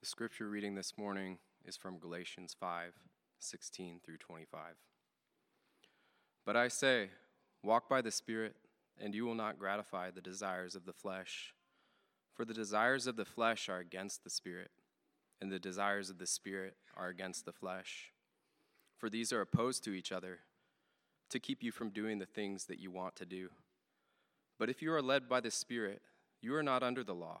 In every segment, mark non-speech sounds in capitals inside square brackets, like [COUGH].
The scripture reading this morning is from Galatians 5 16 through 25. But I say, walk by the Spirit, and you will not gratify the desires of the flesh. For the desires of the flesh are against the Spirit, and the desires of the Spirit are against the flesh. For these are opposed to each other, to keep you from doing the things that you want to do. But if you are led by the Spirit, you are not under the law.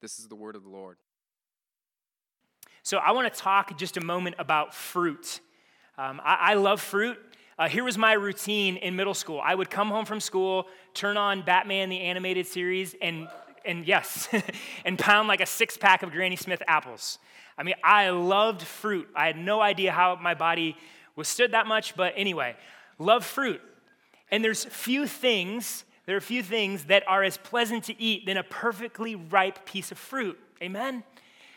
This is the word of the Lord. So, I want to talk just a moment about fruit. Um, I, I, love fruit. Uh, here was my routine in middle school. I would come home from school, turn on Batman the animated series, and and yes, [LAUGHS] and pound like a six pack of Granny Smith apples. I mean, I loved fruit. I had no idea how my body withstood that much, but anyway, love fruit. And there's few things there are few things that are as pleasant to eat than a perfectly ripe piece of fruit. Amen?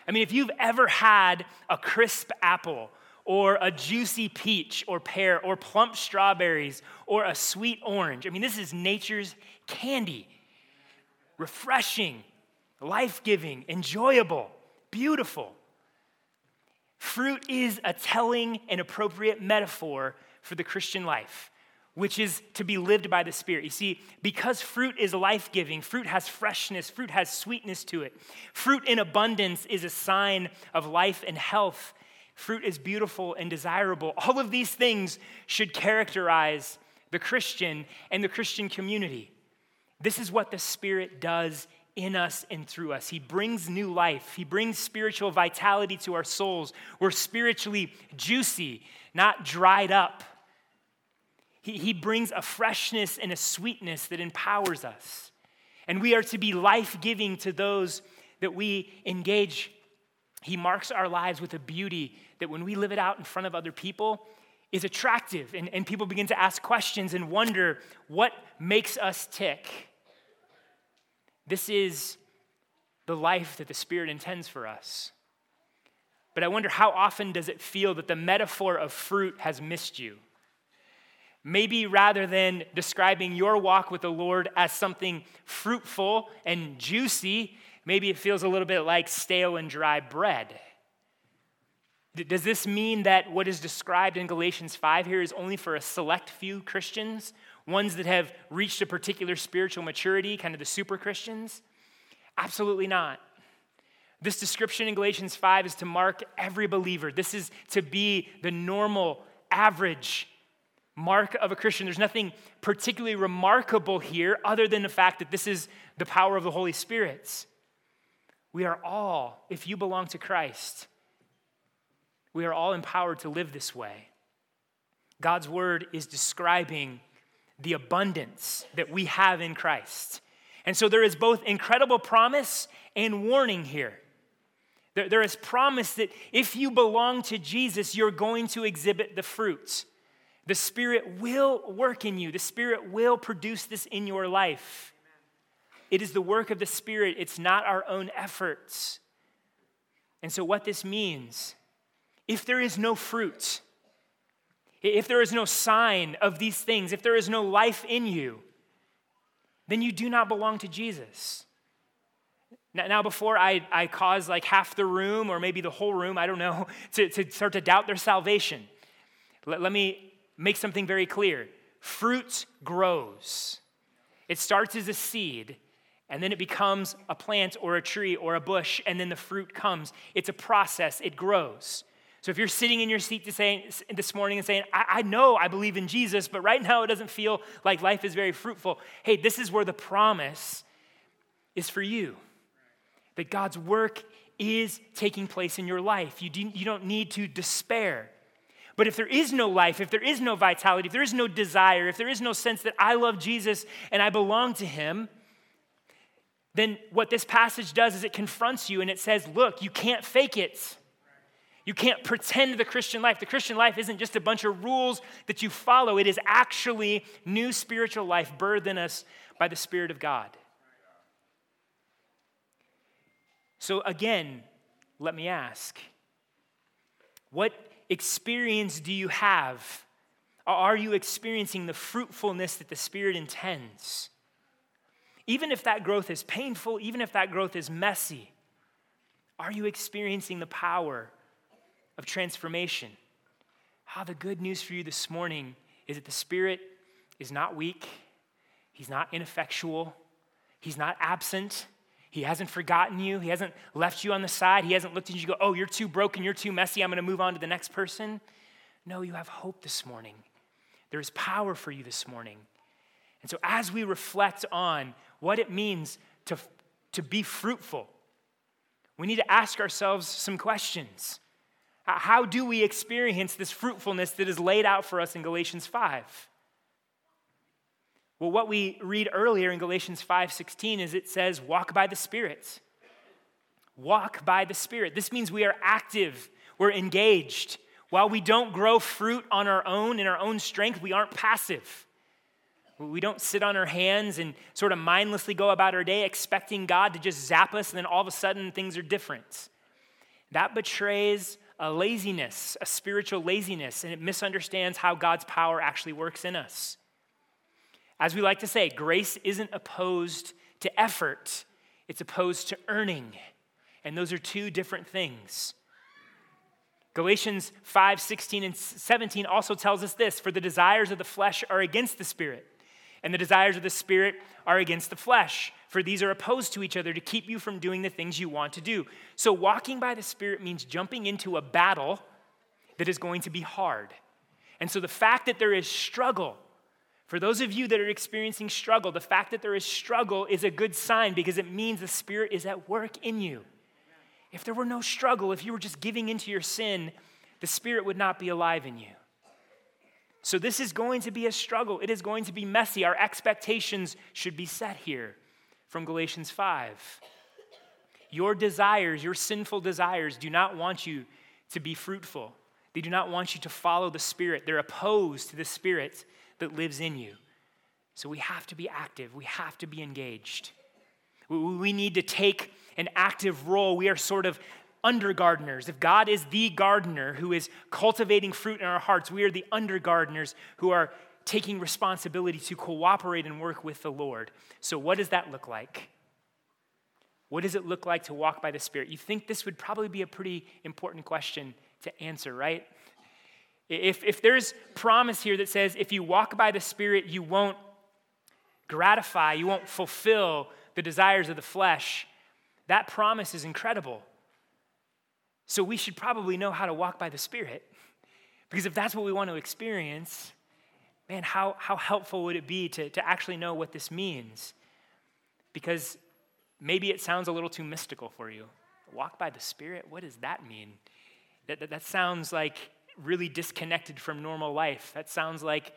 I mean, if you've ever had a crisp apple, or a juicy peach or pear, or plump strawberries, or a sweet orange, I mean, this is nature's candy. Refreshing, life giving, enjoyable, beautiful. Fruit is a telling and appropriate metaphor for the Christian life which is to be lived by the Spirit. You see, because fruit is life giving, fruit has freshness, fruit has sweetness to it. Fruit in abundance is a sign of life and health. Fruit is beautiful and desirable. All of these things should characterize the Christian and the Christian community. This is what the Spirit does in us and through us. He brings new life, He brings spiritual vitality to our souls. We're spiritually juicy, not dried up. He, he brings a freshness and a sweetness that empowers us. And we are to be life giving to those that we engage. He marks our lives with a beauty that when we live it out in front of other people is attractive. And, and people begin to ask questions and wonder what makes us tick. This is the life that the Spirit intends for us. But I wonder how often does it feel that the metaphor of fruit has missed you? Maybe rather than describing your walk with the Lord as something fruitful and juicy, maybe it feels a little bit like stale and dry bread. Does this mean that what is described in Galatians 5 here is only for a select few Christians, ones that have reached a particular spiritual maturity, kind of the super Christians? Absolutely not. This description in Galatians 5 is to mark every believer. This is to be the normal, average mark of a Christian. There's nothing particularly remarkable here other than the fact that this is the power of the Holy Spirit. We are all, if you belong to Christ, we are all empowered to live this way. God's word is describing the abundance that we have in Christ. And so there is both incredible promise and warning here. There, there is promise that if you belong to Jesus, you're going to exhibit the fruits. The Spirit will work in you, the Spirit will produce this in your life. It is the work of the Spirit, it's not our own efforts. And so, what this means, if there is no fruit, if there is no sign of these things, if there is no life in you, then you do not belong to Jesus. Now, before I, I cause like half the room or maybe the whole room, I don't know, [LAUGHS] to, to start to doubt their salvation, let, let me make something very clear fruit grows. It starts as a seed, And then it becomes a plant or a tree or a bush, and then the fruit comes. It's a process, it grows. So if you're sitting in your seat this morning and saying, I, I know I believe in Jesus, but right now it doesn't feel like life is very fruitful, hey, this is where the promise is for you. That God's work is taking place in your life. You, do, you don't need to despair. But if there is no life, if there is no vitality, if there is no desire, if there is no sense that I love Jesus and I belong to Him, then what this passage does is it confronts you and it says, look, you can't fake it. You can't pretend the Christian life. The Christian life isn't just a bunch of rules that you follow, it is actually new spiritual life birthed in us by the Spirit of God. So, again, let me ask what experience do you have? Are you experiencing the fruitfulness that the Spirit intends? Even if that growth is painful, even if that growth is messy, are you experiencing the power of transformation? How ah, the good news for you this morning is that the Spirit is not weak, He's not ineffectual, He's not absent. He hasn't forgotten you. He hasn't left you on the side. He hasn't looked at you go, oh, you're too broken. You're too messy. I'm going to move on to the next person. No, you have hope this morning. There is power for you this morning. And so, as we reflect on what it means to, to be fruitful, we need to ask ourselves some questions. How do we experience this fruitfulness that is laid out for us in Galatians 5? Well, what we read earlier in Galatians 5:16 is it says, "Walk by the Spirit." Walk by the Spirit. This means we are active, we're engaged. While we don't grow fruit on our own in our own strength, we aren't passive. We don't sit on our hands and sort of mindlessly go about our day expecting God to just zap us and then all of a sudden things are different. That betrays a laziness, a spiritual laziness, and it misunderstands how God's power actually works in us. As we like to say, grace isn't opposed to effort, it's opposed to earning. And those are two different things. Galatians 5 16 and 17 also tells us this For the desires of the flesh are against the spirit and the desires of the Spirit are against the flesh, for these are opposed to each other to keep you from doing the things you want to do. So, walking by the Spirit means jumping into a battle that is going to be hard. And so, the fact that there is struggle, for those of you that are experiencing struggle, the fact that there is struggle is a good sign because it means the Spirit is at work in you. If there were no struggle, if you were just giving into your sin, the Spirit would not be alive in you. So, this is going to be a struggle. It is going to be messy. Our expectations should be set here from Galatians 5. Your desires, your sinful desires, do not want you to be fruitful. They do not want you to follow the Spirit. They're opposed to the Spirit that lives in you. So, we have to be active, we have to be engaged. We need to take an active role. We are sort of undergardeners. If God is the gardener who is cultivating fruit in our hearts, we are the undergardeners who are taking responsibility to cooperate and work with the Lord. So, what does that look like? What does it look like to walk by the Spirit? You think this would probably be a pretty important question to answer, right? If, if there's promise here that says if you walk by the Spirit, you won't gratify, you won't fulfill the desires of the flesh, that promise is incredible. So we should probably know how to walk by the Spirit. Because if that's what we want to experience, man, how, how helpful would it be to, to actually know what this means? Because maybe it sounds a little too mystical for you. Walk by the Spirit, what does that mean? That, that, that sounds like really disconnected from normal life. That sounds like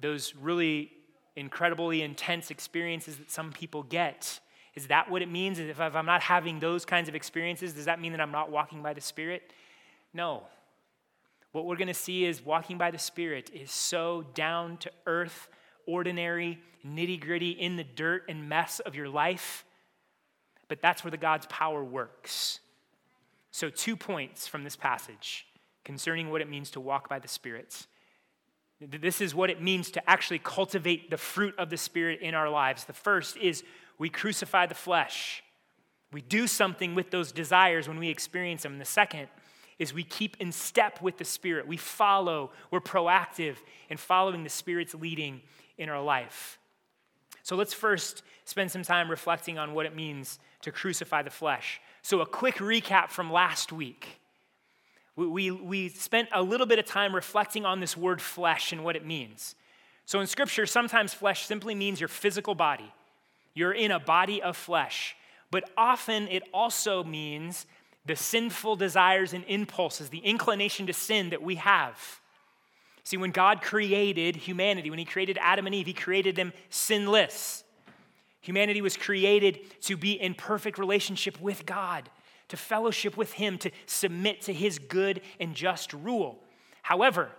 those really incredibly intense experiences that some people get. Is that what it means? If I'm not having those kinds of experiences, does that mean that I'm not walking by the Spirit? No. What we're going to see is walking by the Spirit is so down to earth, ordinary, nitty gritty, in the dirt and mess of your life. But that's where the God's power works. So, two points from this passage concerning what it means to walk by the Spirit. This is what it means to actually cultivate the fruit of the Spirit in our lives. The first is we crucify the flesh. We do something with those desires when we experience them. The second is we keep in step with the Spirit. We follow, we're proactive in following the Spirit's leading in our life. So let's first spend some time reflecting on what it means to crucify the flesh. So, a quick recap from last week. We, we, we, spent a little bit of time reflecting on this word flesh and what it means. So, in Scripture, sometimes flesh simply means your physical body. You're in a body of flesh. But often it also means the sinful desires and impulses, the inclination to sin that we have. See, when God created humanity, when He created Adam and Eve, He created them sinless. Humanity was created to be in perfect relationship with God, to fellowship with Him, to submit to His good and just rule. However,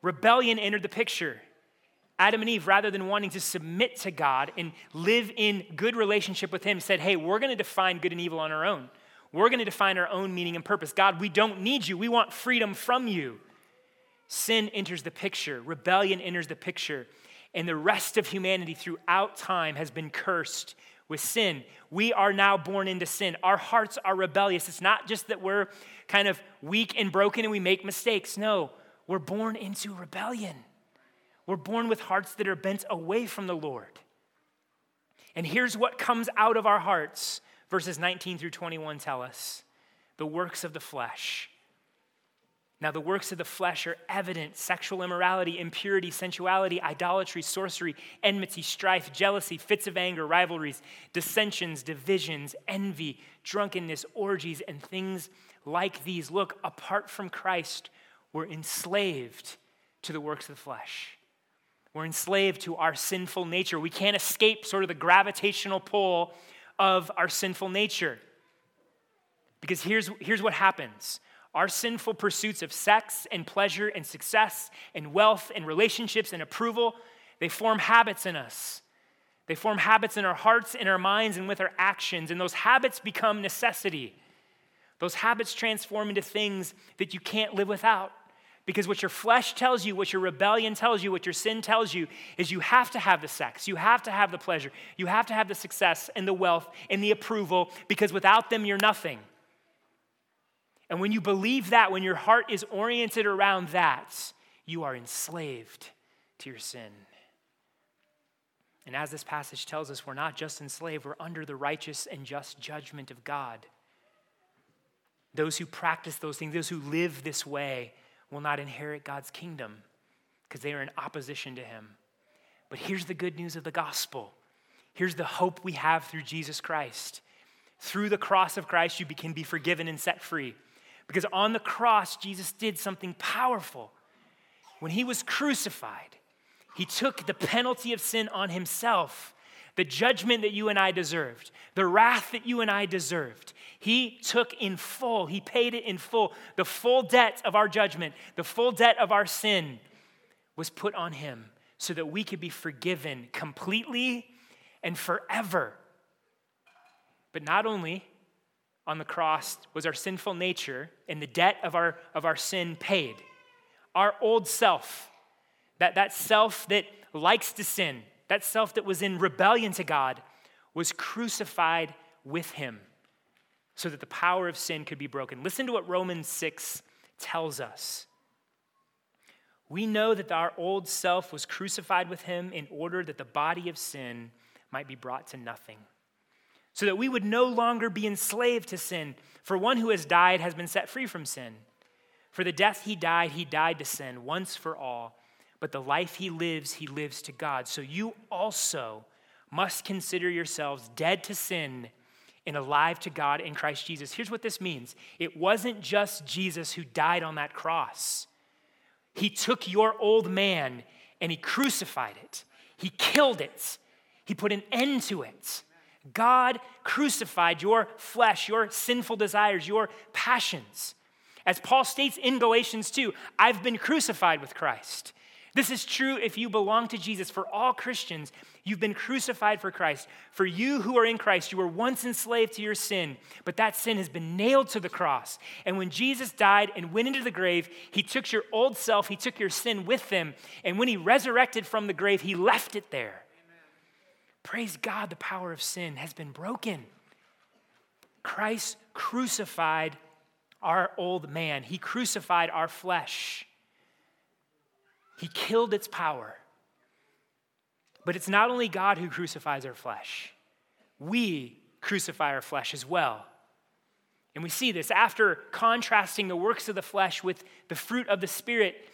rebellion entered the picture. Adam and Eve, rather than wanting to submit to God and live in good relationship with Him, said, Hey, we're going to define good and evil on our own. We're going to define our own meaning and purpose. God, we don't need you. We want freedom from you sin enters the picture, rebellion enters the picture, and the rest of humanity throughout time has been cursed with sin. We are now born into sin. Our hearts are rebellious. It's not just that we're kind of weak and broken and we make mistakes. No, we're born into rebellion. We're born with hearts that are bent away from the Lord. And here's what comes out of our hearts verses 19 through 21 tell us the works of the flesh now, the works of the flesh are evident sexual immorality, impurity, sensuality, idolatry, sorcery, enmity, strife, jealousy, fits of anger, rivalries, dissensions, divisions, envy, drunkenness, orgies, and things like these. Look, apart from Christ, we're enslaved to the works of the flesh. We're enslaved to our sinful nature. We can't escape sort of the gravitational pull of our sinful nature. Because here's, here's what happens our sinful pursuits of sex and pleasure and success and wealth and relationships and approval, they form habits in us. They form habits in our hearts, in our minds, and with our actions. And those habits become necessity. Those habits transform into things that you can't live without. Because what your flesh tells you, what your rebellion tells you, what your sin tells you, is you have to have the sex, you have to have the pleasure, you have to have the success and the wealth and the approval, because without them, you're nothing. And when you believe that, when your heart is oriented around that, you are enslaved to your sin. And as this passage tells us, we're not just enslaved, we're under the righteous and just judgment of God. Those who practice those things, those who live this way, will not inherit God's kingdom because they are in opposition to Him. But here's the good news of the gospel. Here's the hope we have through Jesus Christ. Through the cross of Christ, you can be forgiven and set free. Because on the cross, Jesus did something powerful. When he was crucified, he took the penalty of sin on himself, the judgment that you and I deserved, the wrath that you and I deserved. He took in full, he paid it in full. The full debt of our judgment, the full debt of our sin was put on him so that we could be forgiven completely and forever. But not only on the cross was our sinful nature and the debt of our, of our sin paid. Our old self, that, that self that likes to sin, that self that was in rebellion to God, was crucified with him so that the power of sin could be broken. Listen to what Romans 6 tells us. We know that our old self was crucified with him in order that the body of sin might be brought to nothing so that we would no longer be enslaved to sin. For one who has died has been set free from sin. For the death he died, he died to sin once for all. But the life he lives, he lives to God. So you also must consider yourselves dead to sin and alive to God in Christ Jesus. Here's what this means it wasn't just Jesus who died on that cross, he took your old man and he crucified it, he killed it, he put an end to it. God crucified your flesh, your sinful desires, your passions. As Paul states in Galatians 2, I've been crucified with Christ. This is true if you belong to Jesus. For all Christians, you've been crucified for Christ. For you who are in Christ, you were once enslaved to your sin, but that sin has been nailed to the cross. And when Jesus died and went into the grave, he took your old self, he took your sin with him. And when he resurrected from the grave, he left it there. Praise God, the power of sin has been broken. Christ crucified our old man, He crucified our flesh, He killed its power. But it's not only God who crucifies our flesh, we crucify our flesh as well. And we see this after contrasting the works of the flesh with the fruit of the spirit.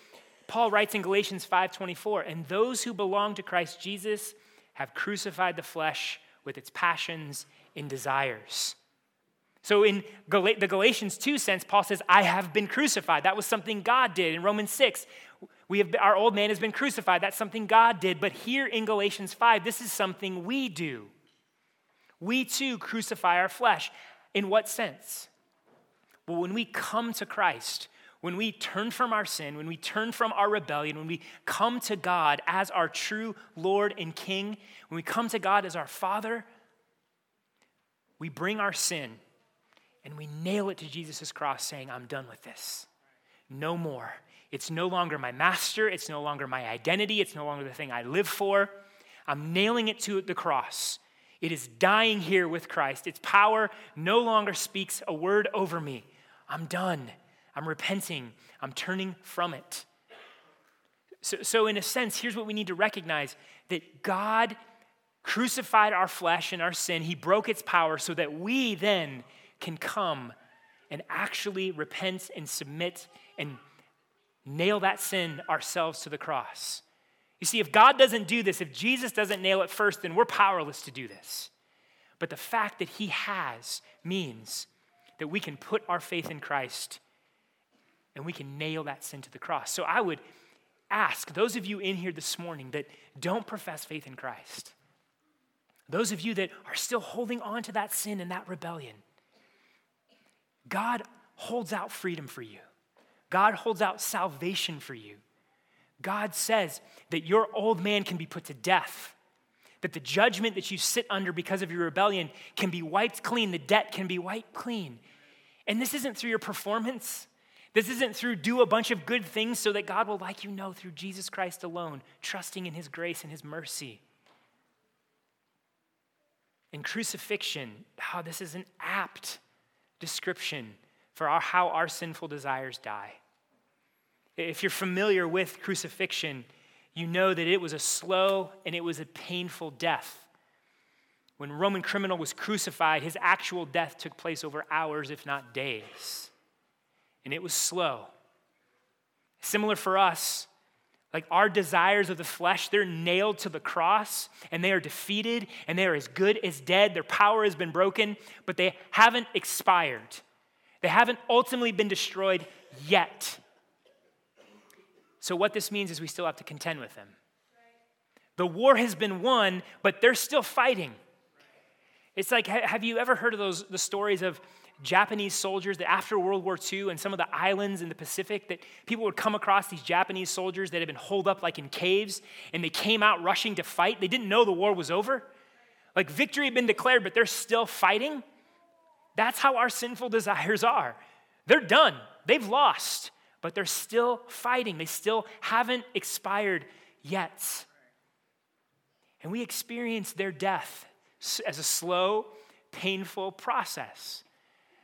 Paul writes in Galatians 5:24, "And those who belong to Christ Jesus have crucified the flesh with its passions and desires." So in the Galatians 2 sense, Paul says, I have been crucified. That was something God did. In Romans 6, we have, our old man has been crucified. That's something God did. But here in Galatians 5, this is something we do. We too crucify our flesh. In what sense? Well, when we come to Christ, when we turn from our sin, when we turn from our rebellion, when we come to God as our true Lord and King, when we come to God as our Father, we bring our sin and we nail it to Jesus' cross, saying, I'm done with this. No more. It's no longer my master. It's no longer my identity. It's no longer the thing I live for. I'm nailing it to the cross. It is dying here with Christ. Its power no longer speaks a word over me. I'm done. I'm repenting. I'm turning from it. So, so, in a sense, here's what we need to recognize that God crucified our flesh and our sin. He broke its power so that we then can come and actually repent and submit and nail that sin ourselves to the cross. You see, if God doesn't do this, if Jesus doesn't nail it first, then we're powerless to do this. But the fact that He has means that we can put our faith in Christ and we can nail that sin to the cross. So I would ask those of you in here this morning that don't profess faith in Christ, those of you that are still holding on to that sin and that rebellion, God holds out freedom for you. God holds out salvation for you. God says that your old man can be put to death, that the judgment that you sit under because of your rebellion can be wiped clean, the debt can be wiped clean. And this isn't through your performance. This isn't through do a bunch of good things so that God will like you. No, through Jesus Christ alone, trusting in his grace and his mercy. In crucifixion, oh, this is an apt description for our, how our sinful desires die. If you're familiar with crucifixion, you know that it was a slow and it was a painful death. When Roman criminal was crucified, his actual death took place over hours, if not days. And it was slow. Similar for us, like our desires of the flesh, they're nailed to the cross and they are defeated and they are as good as dead. Their power has been broken, but they haven't expired. They haven't ultimately been destroyed yet. So, what this means is we still have to contend with them. The war has been won, but they're still fighting. It's like, have you ever heard of those the stories of Japanese soldiers that after World War II and some of the islands in the Pacific that people would come across these Japanese soldiers that had been holed up like in caves and they came out rushing to fight. They didn't know the war was over. Like victory had been declared, but they're still fighting. That's how our sinful [LAUGHS] desires are. They're done, they've lost, but they're still fighting. They still haven't expired yet. And we experience their death as a slow, painful process.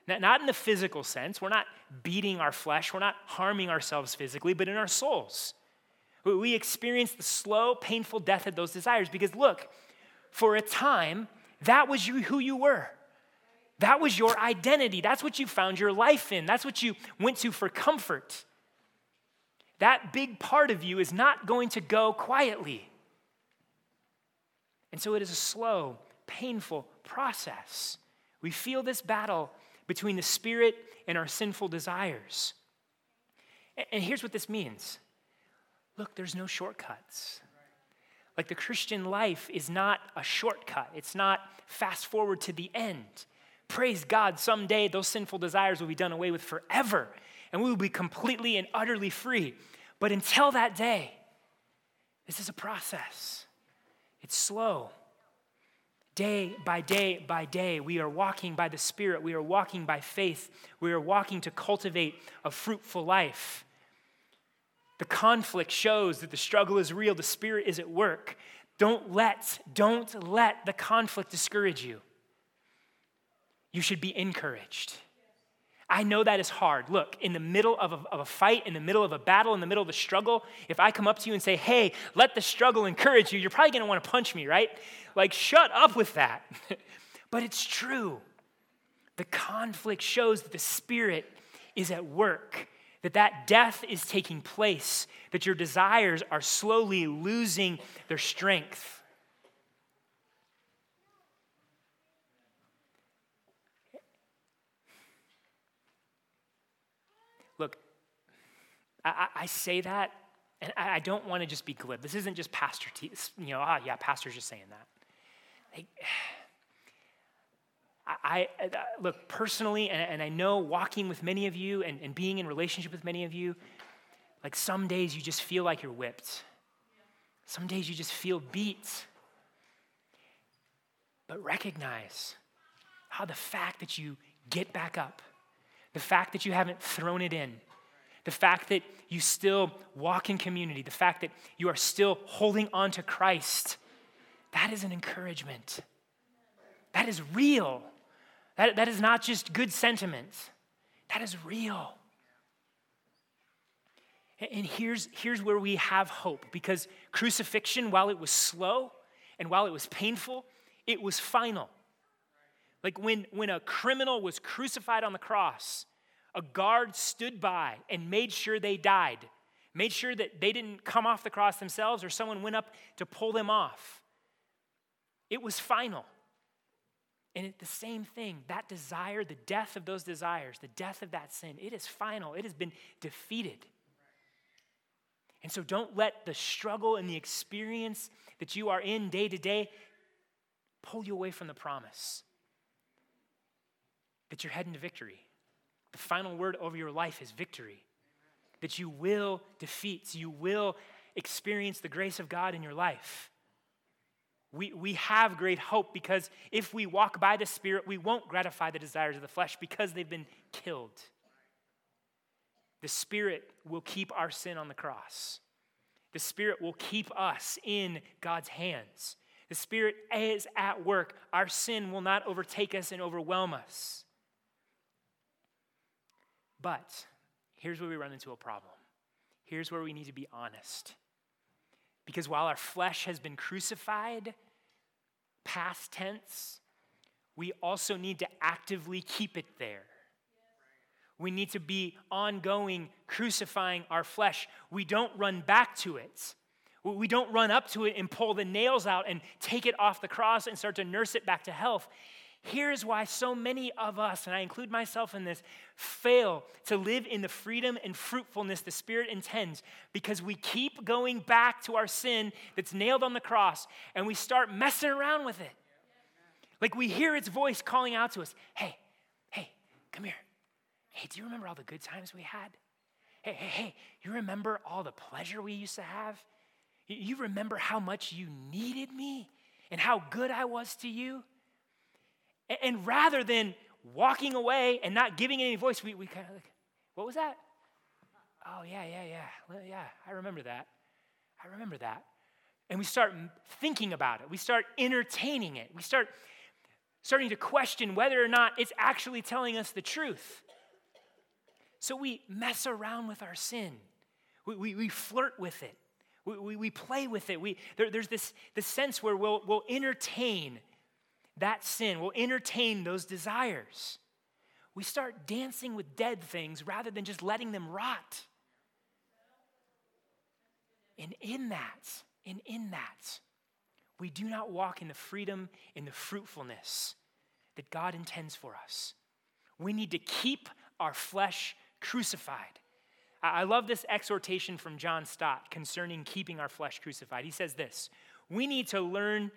Not in the physical sense. We're not beating our flesh. We're not harming ourselves physically, but in our souls. We experience the slow, painful death of those desires because, look, for a time, that was you, who you were. That was your identity. That's what you found your life in. That's what you went to for comfort. That big part of you is not going to go quietly. And so it is a slow, painful process. We feel this battle between the spirit and our sinful desires. And here's what this means look, there's no shortcuts. Like the Christian life is not a shortcut, it's not fast forward to the end. Praise God, someday those sinful desires will be done away with forever, and we will be completely and utterly free. But until that day, this is a process. It's slow, Day by day by day, we are walking by the Spirit. We are walking by faith. We are walking to cultivate a fruitful life. The conflict shows that the struggle is real, the Spirit is at work. Don't let, don't let the conflict discourage you. You should be encouraged. I know that is hard. Look, in the middle of a, of a, fight, in the middle of a battle, in the middle of a struggle, if I come up to you and say, hey, let the struggle encourage you, you're probably gonna wanna punch me, right? Like, shut up with that. [LAUGHS] but it's true. The conflict shows that the Spirit is at work, that that death is taking place, that your desires are slowly losing their strength. Look, I, say that, and I, don't want to just be glib. This isn't just Pastor T, you know, ah, yeah, Pastor's just saying that. Like, [SIGHS] I, I, look personally, and, and, I know walking with many of you and, and being in relationship with many of you, like some days you just feel like you're whipped. Some days you just feel beat. But recognize how the fact that you get back up, the fact that you haven't thrown it in, the fact that you still walk in community, the fact that you are still holding on to Christ, that is an encouragement. That is real. That, that is not just good sentiment, that is real. And here's, here's where we have hope because crucifixion, while it was slow and while it was painful, it was final. Like when, when a criminal was crucified on the cross, a guard stood by and made sure they died, made sure that they didn't come off the cross themselves or someone went up to pull them off. It was final. And it's the same thing, that desire, the death of those desires, the death of that sin, it is final. It has been defeated. And so don't let the struggle and the experience that you are in day to day pull you away from the promise that you're heading to victory. The final word over your life is victory. That you will defeat, you will experience the grace of God in your life. We, we have great hope because if we walk by the Spirit, we won't gratify the desires of the flesh because they've been killed. The Spirit will keep our sin on the cross. The Spirit will keep us in God's hands. The Spirit is at work. Our sin will not overtake us and overwhelm us. But here's where we run into a problem. Here's where we need to be honest. Because while our flesh has been crucified, past tense, we also need to actively keep it there. We need to be ongoing crucifying our flesh. We don't run back to it. We don't run up to it and pull the nails out and take it off the cross and start to nurse it back to health. Here's why so many of us, and I include myself in this, fail to live in the freedom and fruitfulness the Spirit intends because we keep going back to our sin that's nailed on the cross and we start messing around with it. Like we hear its voice calling out to us Hey, hey, come here. Hey, do you remember all the good times we had? Hey, hey, hey, you remember all the pleasure we used to have? You remember how much you needed me and how good I was to you? And rather than walking away and not giving any voice, we, we kind of like, what was that? Oh, yeah, yeah, yeah. Yeah, I remember that. I remember that. And we start thinking about it. We start entertaining it. We start starting to question whether or not it's actually telling us the truth. So we mess around with our sin. We, we, we flirt with it. We, we, we play with it. We, there, there's this, this sense where we'll, we'll entertain that sin, we'll entertain those desires. We start dancing with dead things rather than just letting them rot. And in that, and in that, we do not walk in the freedom, in the fruitfulness that God intends for us. We need to keep our flesh crucified. I love this exhortation from John Stott concerning keeping our flesh crucified. He says this We need to learn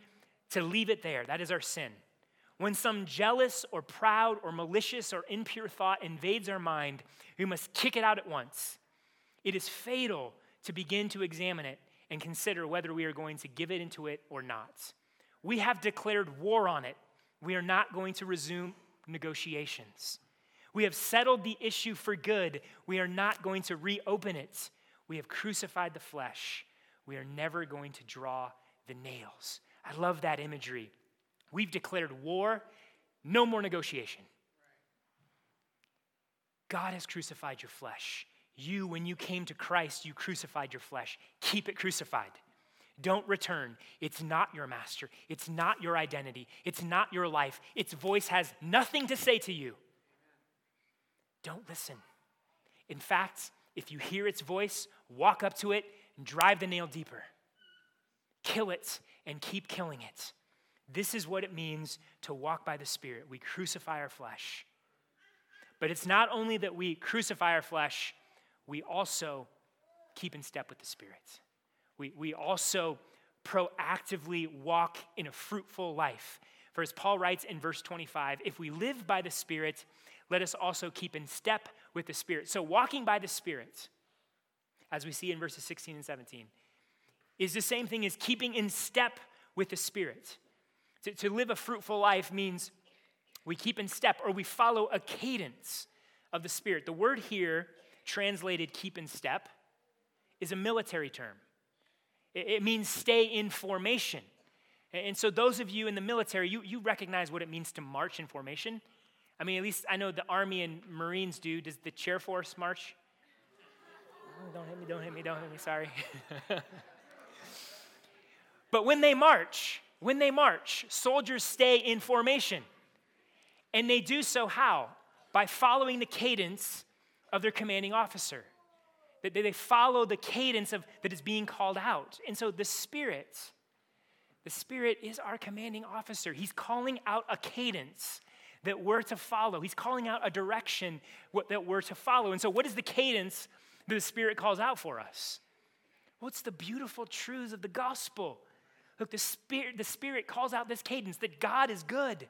to leave it there. That is our sin. When some jealous or proud or malicious or impure thought invades our mind, we must kick it out at once. It is fatal to begin to examine it and consider whether we are going to give it into it or not. We have declared war on it. We are not going to resume negotiations. We have settled the issue for good. We are not going to reopen it. We have crucified the flesh. We are never going to draw the nails. I love that imagery. We've declared war, no more negotiation. God has crucified your flesh. You, when you came to Christ, you crucified your flesh. Keep it crucified. Don't return. It's not your master. It's not your identity. It's not your life. Its voice has nothing to say to you. Don't listen. In fact, if you hear its voice, walk up to it and drive the nail deeper. Kill it and keep killing it. This is what it means to walk by the Spirit. We crucify our flesh. But it's not only that we crucify our flesh, we also keep in step with the Spirit. We, we also proactively walk in a fruitful life. For as Paul writes in verse 25, if we live by the Spirit, let us also keep in step with the Spirit. So, walking by the Spirit, as we see in verses 16 and 17, is the same thing as keeping in step with the Spirit. To, to live a fruitful life means we keep in step or we follow a cadence of the Spirit. The word here, translated keep in step, is a military term. It, it means stay in formation. And so, those of you in the military, you, you recognize what it means to march in formation. I mean, at least I know the Army and Marines do. Does the chair force march? Oh, don't hit me, don't hit me, don't hit me, sorry. [LAUGHS] but when they march, when they march, soldiers stay in formation. And they do so how? By following the cadence of their commanding officer. That they follow the cadence of that is being called out. And so the Spirit, the Spirit is our commanding officer. He's calling out a cadence that we're to follow. He's calling out a direction that we're to follow. And so, what is the cadence that the Spirit calls out for us? What's the beautiful truths of the gospel? Look, the Spirit, the Spirit calls out this cadence that God is good,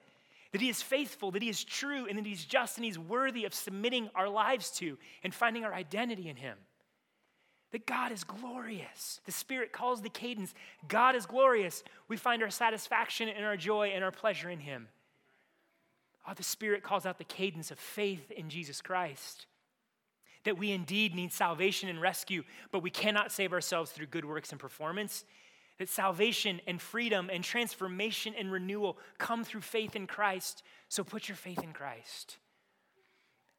that He is faithful, that He is true, and that He's just and He's worthy of submitting our lives to and finding our identity in Him. That God is glorious. The Spirit calls the cadence God is glorious. We find our satisfaction and our joy and our pleasure in Him. Oh, the Spirit calls out the cadence of faith in Jesus Christ. That we indeed need salvation and rescue, but we cannot save ourselves through good works and performance. That salvation and freedom and transformation and renewal come through faith in Christ. So put your faith in Christ.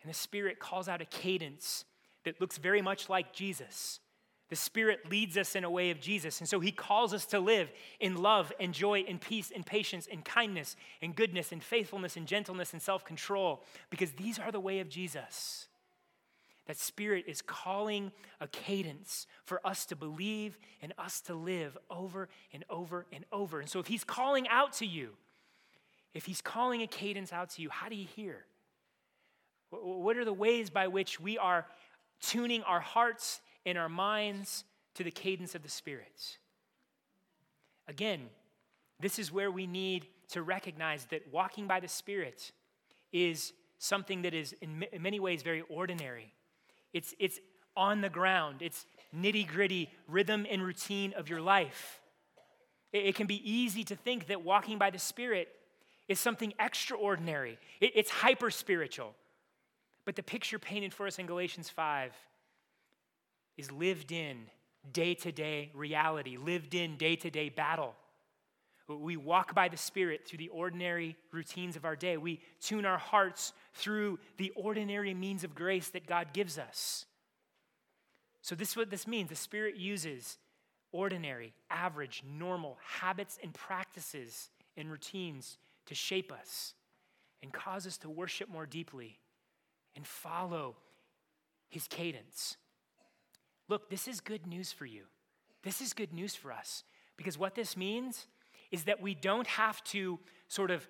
And the Spirit calls out a cadence that looks very much like Jesus the Spirit leads us in a way of Jesus. And so He calls us to live in love and joy and peace and patience and kindness and goodness and faithfulness and gentleness and self control because these are the way of Jesus. That Spirit is calling a cadence for us to believe and us to live over and over and over. And so if He's calling out to you, if He's calling a cadence out to you, how do you hear? What are the ways by which we are tuning our hearts and our minds to the cadence of the spirits? Again, this is where we need to recognize that walking by the Spirit is something that is, in many ways, very ordinary. It's, it's on the ground, it's nitty gritty rhythm and routine of your life. It, it, can be easy to think that walking by the Spirit is something extraordinary, it, it's hyper spiritual. But the picture painted for us in Galatians 5 is lived in day to day reality, lived in day to day battle. We walk by the Spirit through the ordinary routines of our day. We tune our hearts through the ordinary means of grace that God gives us. So, this is what this means. The Spirit uses ordinary, average, normal habits and practices and routines to shape us and cause us to worship more deeply and follow His cadence. Look, this is good news for you. This is good news for us because what this means is that we don't have to sort of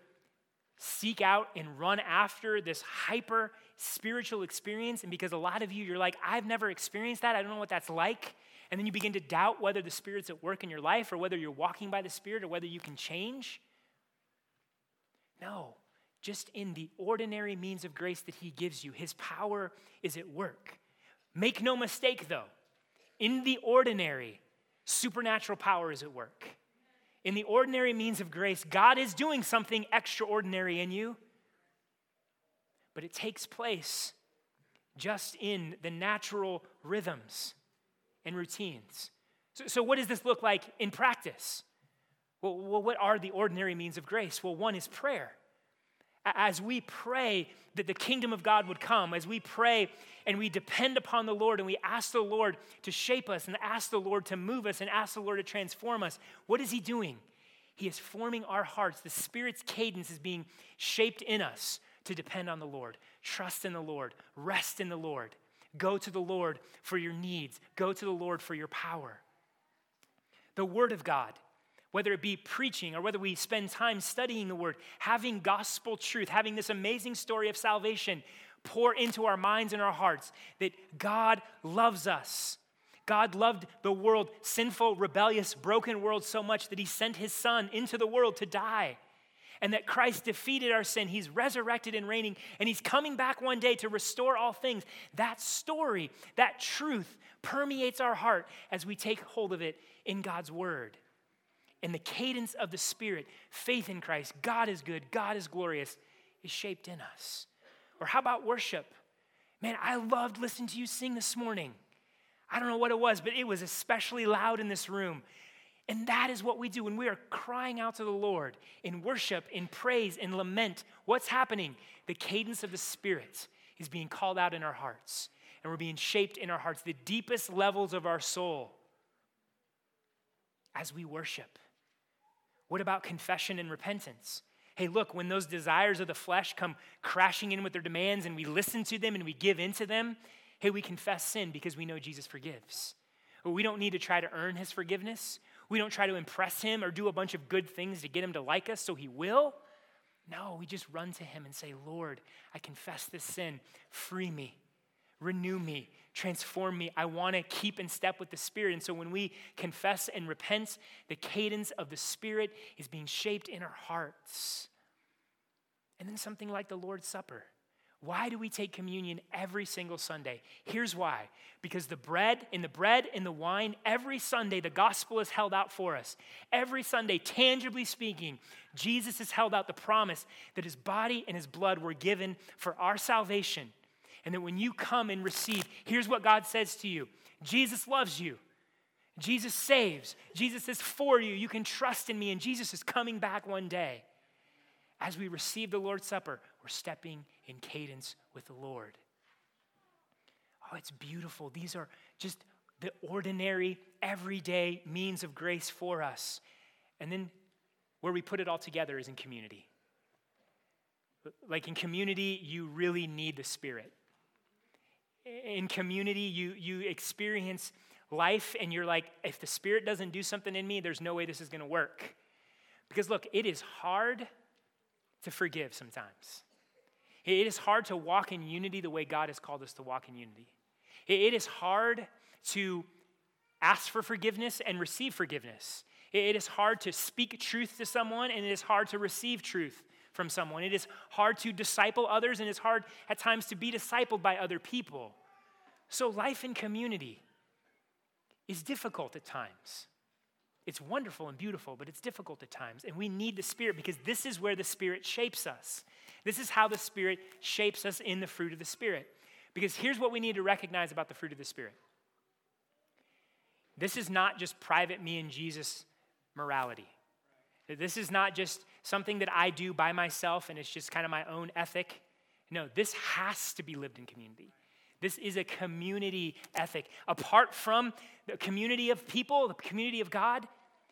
seek out and run after this hyper spiritual experience. And because a lot of you, you're like, I've never experienced that, I don't know what that's like. And then you begin to doubt whether the Spirit's at work in your life or whether you're walking by the Spirit or whether you can change. No, just in the ordinary means of grace that He gives you, His power is at work. Make no mistake, though, in the ordinary, supernatural power is at work. In the ordinary means of grace, God is doing something extraordinary in you, but it takes place just in the natural rhythms and routines. So, so what does this look like in practice? Well, well, what are the ordinary means of grace? Well, one is prayer. As we pray that the kingdom of God would come, as we pray and we depend upon the Lord and we ask the Lord to shape us and ask the Lord to move us and ask the Lord to transform us, what is He doing? He is forming our hearts. The Spirit's cadence is being shaped in us to depend on the Lord, trust in the Lord, rest in the Lord. Go to the Lord for your needs, go to the Lord for your power. The Word of God whether it be preaching or whether we spend time studying the word, having gospel truth, having this amazing story of salvation pour into our minds and our hearts that God loves us. God loved the world, sinful, rebellious, broken world so much that he sent his son into the world to die. And that Christ defeated our sin. He's resurrected and reigning, and he's coming back one day to restore all things. That story, that truth permeates our heart as we take hold of it in God's word and the cadence of the Spirit, faith in Christ, God is good, God is glorious, is shaped in us. Or how about worship? Man, I loved listening to you sing this morning. I don't know what it was, but it was especially loud in this room. And that is what we do when we are crying out to the Lord in worship, in praise, in lament. What's happening? The cadence of the Spirit is being called out in our hearts, and we're being shaped in our hearts, the deepest levels of our soul, as we worship. What about confession and repentance? Hey, look, when those desires of the flesh come crashing in with their demands and we listen to them and we give into them, hey, we confess sin because we know Jesus forgives. We don't need to try to earn his forgiveness. We don't try to impress him or do a bunch of good things to get him to like us so he will. No, we just run to him and say, Lord, I confess this sin. Free me, renew me, transform me. I want to keep in step with the Spirit. And so when we confess and repent, the cadence of the Spirit is being shaped in our hearts. And then something like the Lord's Supper. Why do we take communion every single Sunday? Here's why. Because the bread, in the bread and the wine, every Sunday the gospel is held out for us. Every Sunday, tangibly speaking, Jesus has held out the promise that his body and his blood were given for our salvation and that when you come and receive, here's what God says to you Jesus loves you. Jesus saves. Jesus is for you. You can trust in me, and Jesus is coming back one day. As we receive the Lord's Supper, we're stepping in cadence with the Lord. Oh, it's beautiful. These are just the ordinary, everyday means of grace for us. And then where we put it all together is in community. Like in community, you really need the Spirit in community, you, you experience life and you're like, if the Spirit doesn't do something in me, there's no way this is going to work. Because look, it is hard to forgive sometimes. It is hard to walk in unity the way God has called us to walk in unity. It is hard to ask for forgiveness and receive forgiveness. It is hard to speak truth to someone and it is hard to receive truth from someone. It is hard to disciple others, and it's hard at times to be discipled by other people. So, life in community is difficult at times. It's wonderful and beautiful, but it's difficult at times. And we need the Spirit because this is where the Spirit shapes us. This is how the Spirit shapes us in the fruit of the Spirit. Because here's what we need to recognize about the fruit of the Spirit this is not just private me and Jesus morality. This is not just something that I do by myself and it's just kind of my own ethic. No, this has to be lived in community. This is a community ethic. Apart from the community of people, the community of God,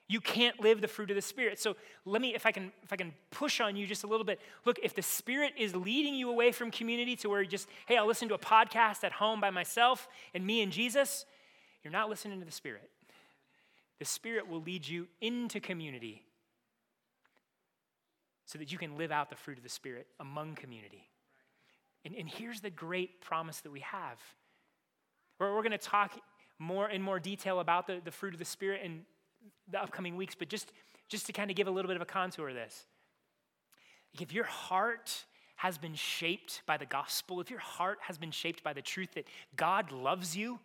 you can't live the fruit of the spirit. So let me if I can if I can push on you just a little bit. Look, if the spirit is leading you away from community to where you just, hey, I'll listen to a podcast at home by myself and me and Jesus, you're not listening to the spirit. The spirit will lead you into community so that you can live out the fruit of the Spirit among community. And, and here's the great promise that we have. We're, we're going to talk more in more detail about the, the fruit of the Spirit in the upcoming weeks, but just, just to kind of give a little bit of a contour of this. If your heart has been shaped by the gospel, if your heart has been shaped by the truth that God loves you,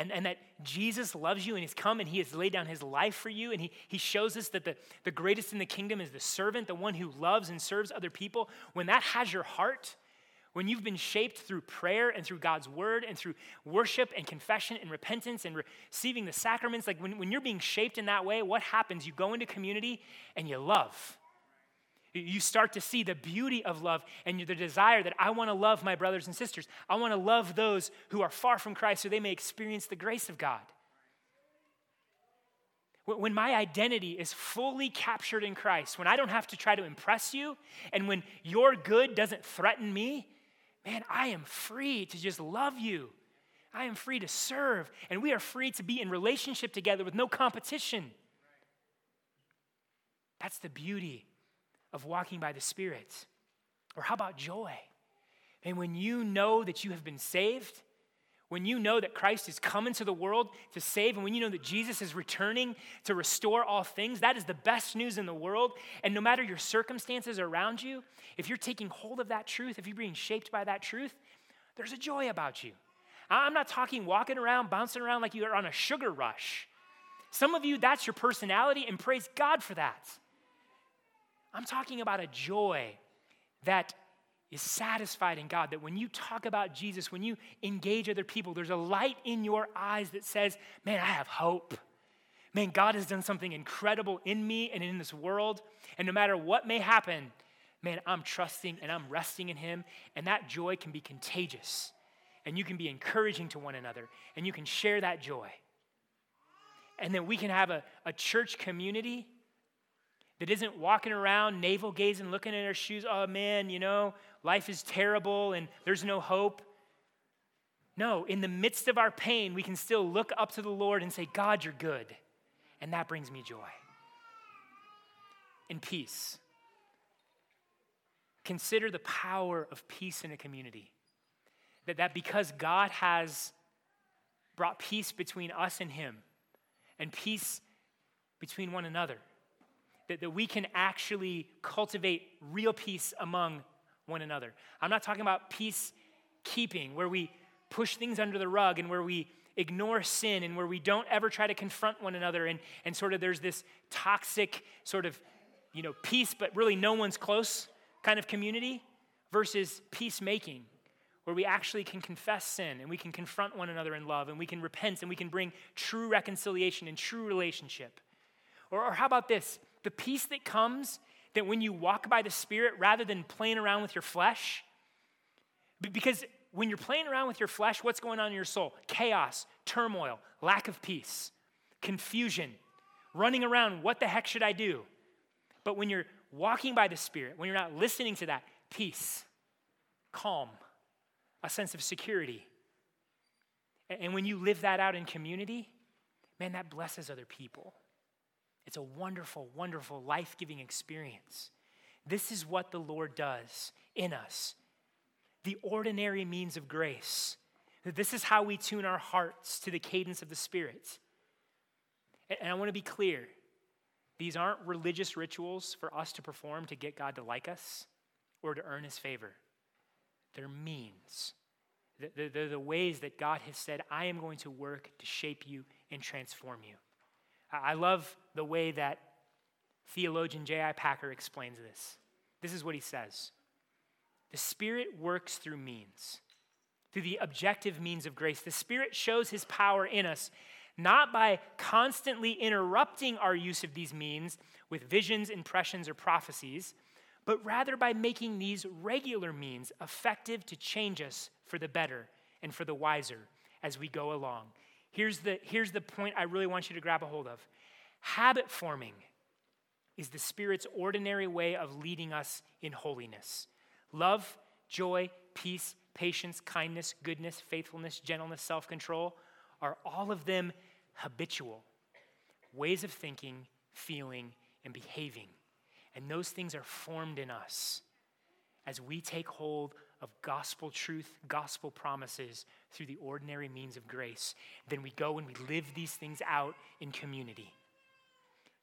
and, and that Jesus loves you and he's come and he has laid down his life for you. And he, he shows us that the, the greatest in the kingdom is the servant, the one who loves and serves other people. When that has your heart, when you've been shaped through prayer and through God's word and through worship and confession and repentance and receiving the sacraments, like when, when you're being shaped in that way, what happens? You go into community and you love. You start to see the beauty of love and the desire that I want to love my brothers and sisters. I want to love those who are far from Christ so they may experience the grace of God. When my identity is fully captured in Christ, when I don't have to try to impress you, and when your good doesn't threaten me, man, I am free to just love you. I am free to serve, and we are free to be in relationship together with no competition. That's the beauty of walking by the Spirit. Or how about joy? And when you know that you have been saved, when you know that Christ is coming to the world to save, and when you know that Jesus is returning to restore all things, that is the best news in the world. And no matter your circumstances around you, if you're taking hold of that truth, if you're being shaped by that truth, there's a joy about you. I'm not talking walking around, bouncing around like you're on a sugar rush. Some of you, that's your personality, and praise God for that. I'm talking about a joy that is satisfied in God. That when you talk about Jesus, when you engage other people, there's a light in your eyes that says, Man, I have hope. Man, God has done something incredible in me and in this world. And no matter what may happen, man, I'm trusting and I'm resting in Him. And that joy can be contagious. And you can be encouraging to one another. And you can share that joy. And then we can have a, a church community that isn't walking around navel gazing, looking at our shoes, oh man, you know, life is terrible and there's no hope. No, in the midst of our pain, we can still look up to the Lord and say, God, you're good. And that brings me joy and peace. Consider the power of peace in a community. That, that because God has brought peace between us and Him and peace between one another, that, that we can actually cultivate real peace among one another. I'm not talking about peacekeeping, where we push things under the rug and where we ignore sin and where we don't ever try to confront one another and, and sort of there's this toxic sort of you know peace but really no one's close kind of community versus peacemaking where we actually can confess sin and we can confront one another in love and we can repent and we can bring true reconciliation and true relationship or, or how about this the peace that comes that when you walk by the Spirit rather than playing around with your flesh, because when you're playing around with your flesh, what's going on in your soul? Chaos, turmoil, lack of peace, confusion, running around, what the heck should I do? But when you're walking by the Spirit, when you're not listening to that, peace, calm, a sense of security. And when you live that out in community, man, that blesses other people. It's a wonderful, wonderful, life giving experience. This is what the Lord does in us the ordinary means of grace. This is how we tune our hearts to the cadence of the Spirit. And I want to be clear these aren't religious rituals for us to perform to get God to like us or to earn his favor. They're means. They're the ways that God has said, I am going to work to shape you and transform you. I love the way that theologian J.I. Packer explains this. This is what he says The Spirit works through means, through the objective means of grace. The Spirit shows his power in us, not by constantly interrupting our use of these means with visions, impressions, or prophecies, but rather by making these regular means effective to change us for the better and for the wiser as we go along. Here's the, here's the point I really want you to grab a hold of habit forming is the Spirit's ordinary way of leading us in holiness. Love, joy, peace, patience, kindness, goodness, faithfulness, gentleness, self control are all of them habitual ways of thinking, feeling, and behaving. And those things are formed in us as we take hold of gospel truth, gospel promises through the ordinary means of grace. Then we go and we live these things out in community.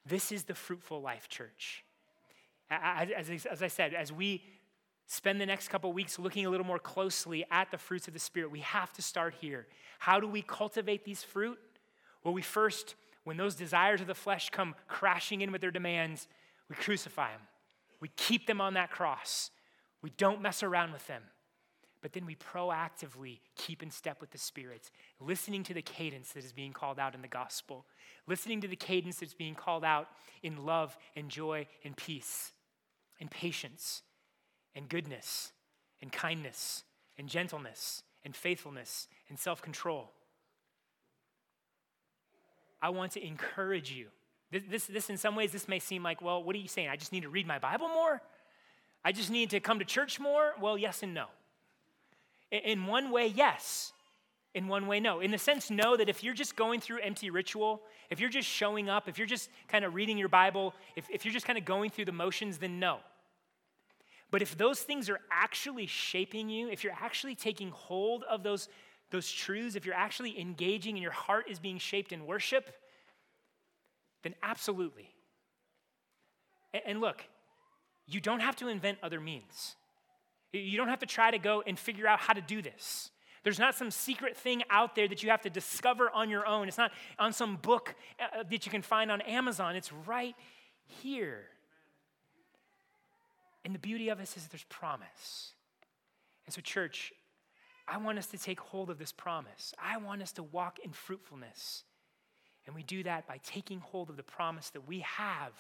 This is the fruitful life, church. As, I said, as we spend the next couple weeks looking a little more closely at the fruits of the Spirit, we have to start here. How do we cultivate these fruit? Well, we first, when those desires of the flesh come crashing in with their demands, we crucify them. We keep them on that cross. We don't mess around with them. But then we proactively keep in step with the Spirit, listening to the cadence that is being called out in the gospel, listening to the cadence that's being called out in love and joy and peace. and patience and goodness and kindness and gentleness and faithfulness and self control. I want to encourage you. This, this, this, in some ways, this may seem like, well, what are you saying? I just need to read my Bible more? I just need to come to church more? Well, yes and no. In one way, yes. In one way, no. In the sense, no, that if you're just going through empty ritual, if you're just showing up, if you're just kind of reading your Bible, if, if you're just kind of going through the motions, then no. But if those things are actually shaping you, if you're actually taking hold of those, those truths, if you're actually engaging and your heart is being shaped in worship, then absolutely. And, and look, you don't have to invent other means. You don't have to try to go and figure out how to do this. There's not some secret thing out there that you have to discover on your own. It's not on some book uh, that you can find on Amazon. It's right here. And the beauty of this is there's promise. And so, church, I want us to take hold of this promise. I want us to walk in fruitfulness. And we do that by taking hold of the promise that we have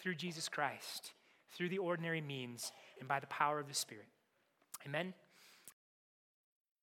through Jesus Christ, through the ordinary means, and by the power of the Spirit. Amen.